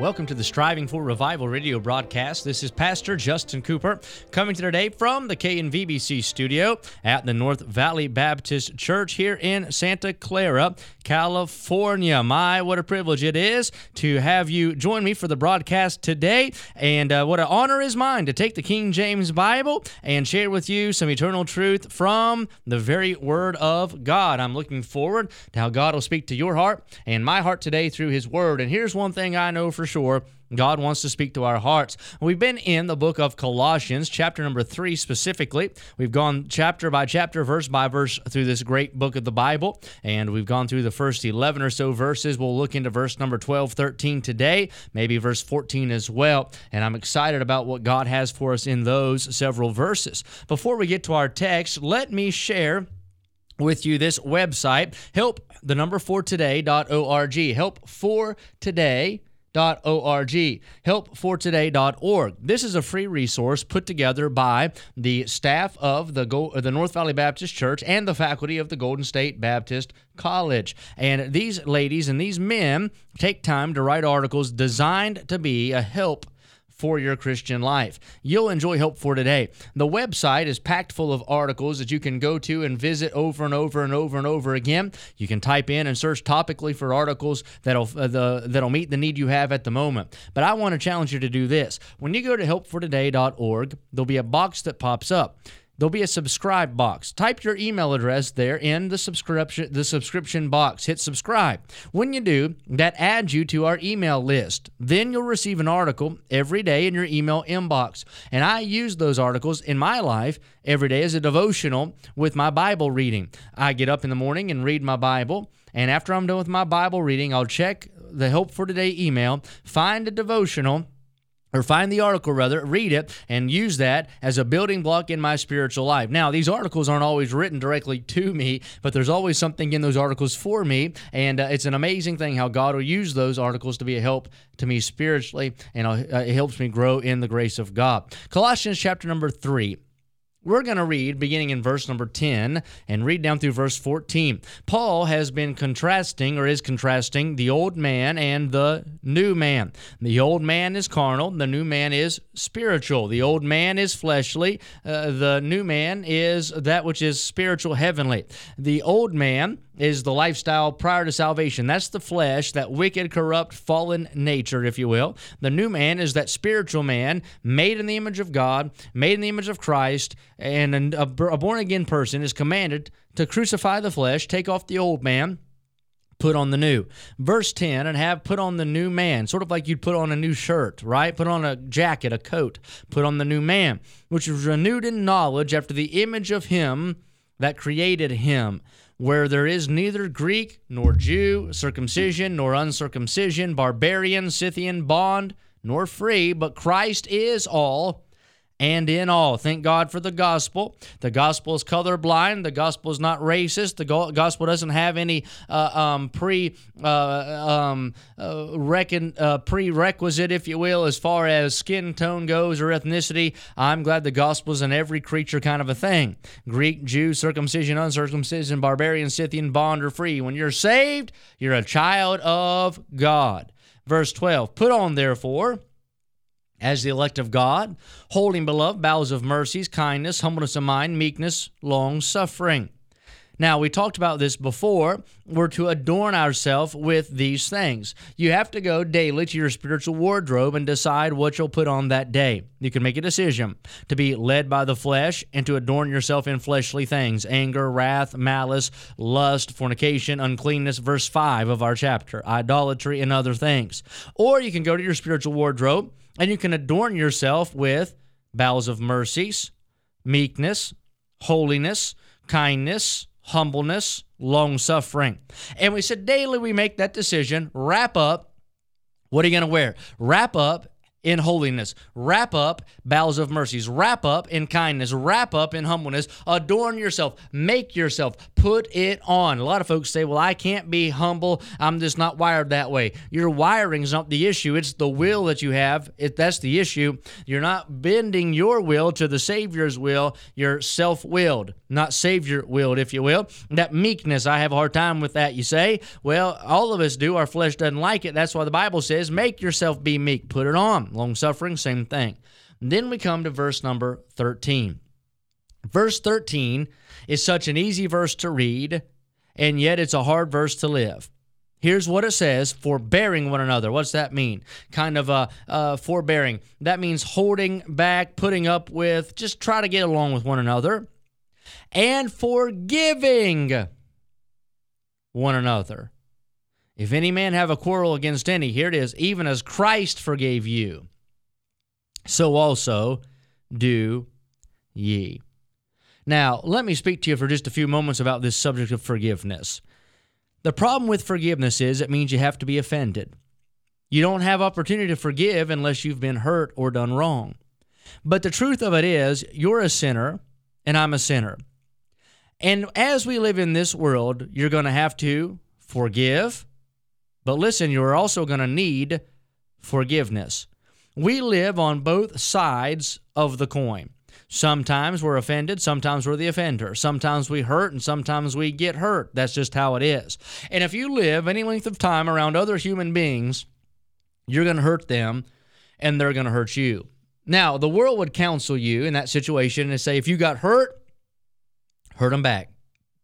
Welcome to the Striving for Revival radio broadcast. This is Pastor Justin Cooper coming to today from the KNVBC studio at the North Valley Baptist Church here in Santa Clara, California. My, what a privilege it is to have you join me for the broadcast today. And uh, what an honor is mine to take the King James Bible and share with you some eternal truth from the very Word of God. I'm looking forward to how God will speak to your heart and my heart today through His Word. And here's one thing I know for sure God wants to speak to our hearts. We've been in the book of Colossians, chapter number three specifically. We've gone chapter by chapter, verse by verse through this great book of the Bible, and we've gone through the first 11 or so verses. We'll look into verse number 12, 13 today, maybe verse 14 as well. And I'm excited about what God has for us in those several verses. Before we get to our text, let me share with you this website, help the number for today.org. Help for today helpfortoday.org. Helpfortoday.org. This is a free resource put together by the staff of the Go- the North Valley Baptist Church and the faculty of the Golden State Baptist College. And these ladies and these men take time to write articles designed to be a help for your Christian life. You'll enjoy Help for Today. The website is packed full of articles that you can go to and visit over and over and over and over again. You can type in and search topically for articles that'll uh, the that'll meet the need you have at the moment. But I want to challenge you to do this. When you go to helpfortoday.org, there'll be a box that pops up there'll be a subscribe box. Type your email address there in the subscription the subscription box. Hit subscribe. When you do, that adds you to our email list. Then you'll receive an article every day in your email inbox. And I use those articles in my life every day as a devotional with my Bible reading. I get up in the morning and read my Bible, and after I'm done with my Bible reading, I'll check the Help for Today email, find a devotional or find the article rather, read it, and use that as a building block in my spiritual life. Now, these articles aren't always written directly to me, but there's always something in those articles for me, and uh, it's an amazing thing how God will use those articles to be a help to me spiritually, and uh, it helps me grow in the grace of God. Colossians chapter number 3. We're going to read beginning in verse number 10 and read down through verse 14. Paul has been contrasting or is contrasting the old man and the new man. The old man is carnal, the new man is spiritual. The old man is fleshly, uh, the new man is that which is spiritual, heavenly. The old man is the lifestyle prior to salvation. That's the flesh, that wicked, corrupt, fallen nature, if you will. The new man is that spiritual man made in the image of God, made in the image of Christ, and a, born again person is commanded to crucify the flesh, take off the old man, put on the new. Verse 10, and have put on the new man, sort of like you'd put on a new shirt, right? Put on a jacket, a coat, put on the new man, which is renewed in knowledge after the image of him that created him where there is neither Greek nor Jew, circumcision nor uncircumcision, barbarian, Scythian, bond, nor free, but Christ is all and in all. Thank God for the gospel. The gospel is colorblind. The gospel is not racist. The gospel doesn't have any uh, um, pre uh, um, uh, reckon, uh, prerequisite, if you will, as far as skin tone goes or ethnicity. I'm glad the gospel is in every creature kind of a thing. Greek, Jew, circumcision, uncircumcision, barbarian, Scythian, bond, or free. When you're saved, you're a child of God. Verse 12 Put on, therefore, as the elect of God, holding beloved bowels of mercies, kindness, humbleness of mind, meekness, long suffering. Now, we talked about this before. We're to adorn ourselves with these things. You have to go daily to your spiritual wardrobe and decide what you'll put on that day. You can make a decision to be led by the flesh and to adorn yourself in fleshly things anger, wrath, malice, lust, fornication, uncleanness, verse 5 of our chapter, idolatry, and other things. Or you can go to your spiritual wardrobe and you can adorn yourself with bowels of mercies, meekness, holiness, kindness, humbleness, long suffering. And we said daily we make that decision, wrap up. What are you going to wear? Wrap up in holiness, wrap up bowels of mercies, wrap up in kindness, wrap up in humbleness, adorn yourself, make yourself, put it on. A lot of folks say, well, I can't be humble. I'm just not wired that way. Your wiring's not the issue, it's the will that you have. It, that's the issue. You're not bending your will to the Savior's will. You're self willed, not Savior willed, if you will. That meekness, I have a hard time with that, you say. Well, all of us do. Our flesh doesn't like it. That's why the Bible says, make yourself be meek. Put it on. Long suffering, same thing. then we come to verse number 13. Verse 13 is such an easy verse to read, and yet it's a hard verse to live. Here's what it says forbearing one another. What's that mean? Kind of a uh, forbearing. That means holding back, putting up with, just try to get along with one another. And forgiving one another. If any man have a quarrel against any, here it is, even as Christ forgave you, so also do ye. Now, let me speak to you for just a few moments about this subject of forgiveness. The problem with forgiveness is it means you have to be offended. You don't have opportunity to forgive unless you've been hurt or done wrong. But the truth of it is, you're a sinner and I'm a sinner. And as we live in this world, you're going to have to forgive. But listen, you're also going to need forgiveness. We live on both sides of the coin. Sometimes we're offended, sometimes we're the offender. Sometimes we hurt, and sometimes we get hurt. That's just how it is. And if you live any length of time around other human beings, you're going to hurt them, and they're going to hurt you. Now, the world would counsel you in that situation and say, if you got hurt, hurt them back.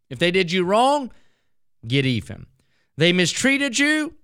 If they did you wrong, get even. They mistreated you,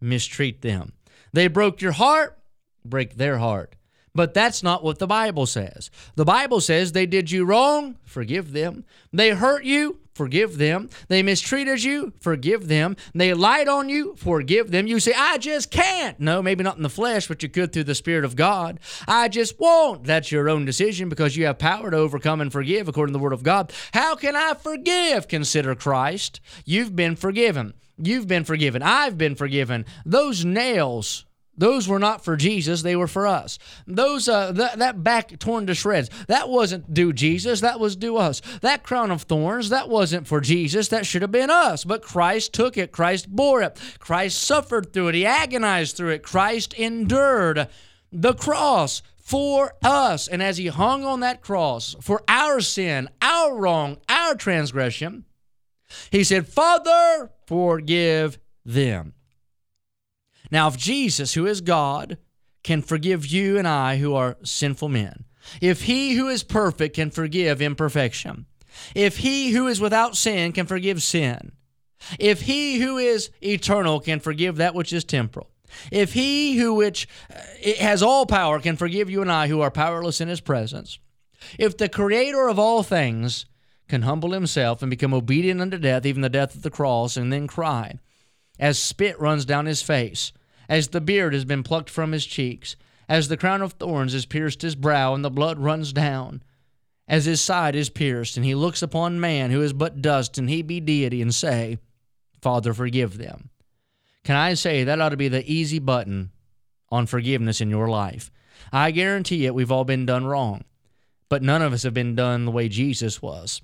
mistreat them. They broke your heart, break their heart. But that's not what the Bible says. The Bible says they did you wrong, forgive them. They hurt you, forgive them. They mistreated you, forgive them. They lied on you, forgive them. You say, I just can't. No, maybe not in the flesh, but you could through the Spirit of God. I just won't. That's your own decision because you have power to overcome and forgive according to the Word of God. How can I forgive? Consider Christ. You've been forgiven. You've been forgiven. I've been forgiven. Those nails those were not for Jesus, they were for us. Those uh, th- that back torn to shreds, that wasn't due Jesus, that was due us. That crown of thorns, that wasn't for Jesus, that should have been us. But Christ took it, Christ bore it, Christ suffered through it, he agonized through it, Christ endured the cross for us. And as he hung on that cross for our sin, our wrong, our transgression, he said, Father, forgive them. Now, if Jesus, who is God, can forgive you and I who are sinful men, if he who is perfect can forgive imperfection, if he who is without sin can forgive sin, if he who is eternal can forgive that which is temporal, if he who which uh, has all power can forgive you and I who are powerless in his presence, if the creator of all things can humble himself and become obedient unto death, even the death of the cross, and then cry, as spit runs down his face, as the beard has been plucked from his cheeks, as the crown of thorns has pierced his brow, and the blood runs down, as his side is pierced, and he looks upon man who is but dust, and he be deity, and say, Father, forgive them. Can I say that ought to be the easy button on forgiveness in your life? I guarantee it, we've all been done wrong, but none of us have been done the way Jesus was.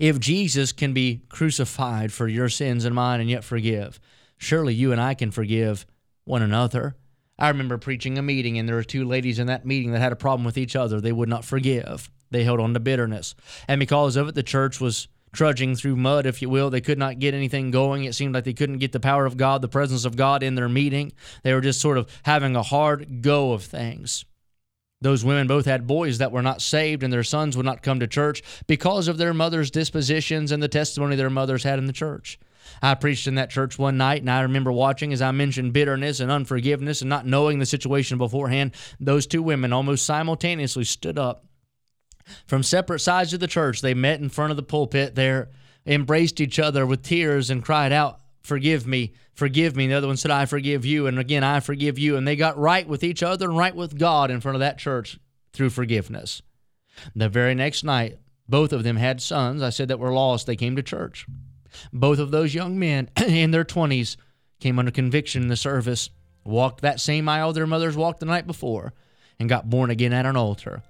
If Jesus can be crucified for your sins and mine and yet forgive, surely you and I can forgive one another. I remember preaching a meeting, and there were two ladies in that meeting that had a problem with each other. They would not forgive, they held on to bitterness. And because of it, the church was trudging through mud, if you will. They could not get anything going. It seemed like they couldn't get the power of God, the presence of God in their meeting. They were just sort of having a hard go of things. Those women both had boys that were not saved, and their sons would not come to church because of their mother's dispositions and the testimony their mothers had in the church. I preached in that church one night, and I remember watching as I mentioned bitterness and unforgiveness and not knowing the situation beforehand. Those two women almost simultaneously stood up from separate sides of the church. They met in front of the pulpit there, embraced each other with tears, and cried out, Forgive me, forgive me. And the other one said, I forgive you. And again, I forgive you. And they got right with each other and right with God in front of that church through forgiveness. The very next night, both of them had sons. I said that were lost. They came to church. Both of those young men in their 20s came under conviction in the service, walked that same aisle their mothers walked the night before, and got born again at an altar.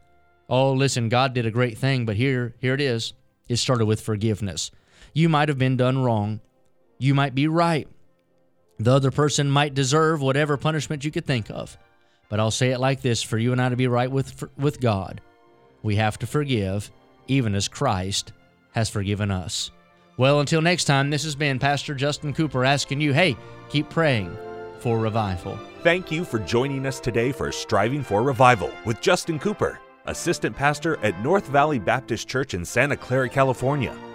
Oh, listen, God did a great thing, but here, here it is. It started with forgiveness. You might have been done wrong. You might be right. The other person might deserve whatever punishment you could think of. But I'll say it like this for you and I to be right with, with God. We have to forgive, even as Christ has forgiven us. Well, until next time, this has been Pastor Justin Cooper asking you hey, keep praying for revival. Thank you for joining us today for Striving for Revival with Justin Cooper, Assistant Pastor at North Valley Baptist Church in Santa Clara, California.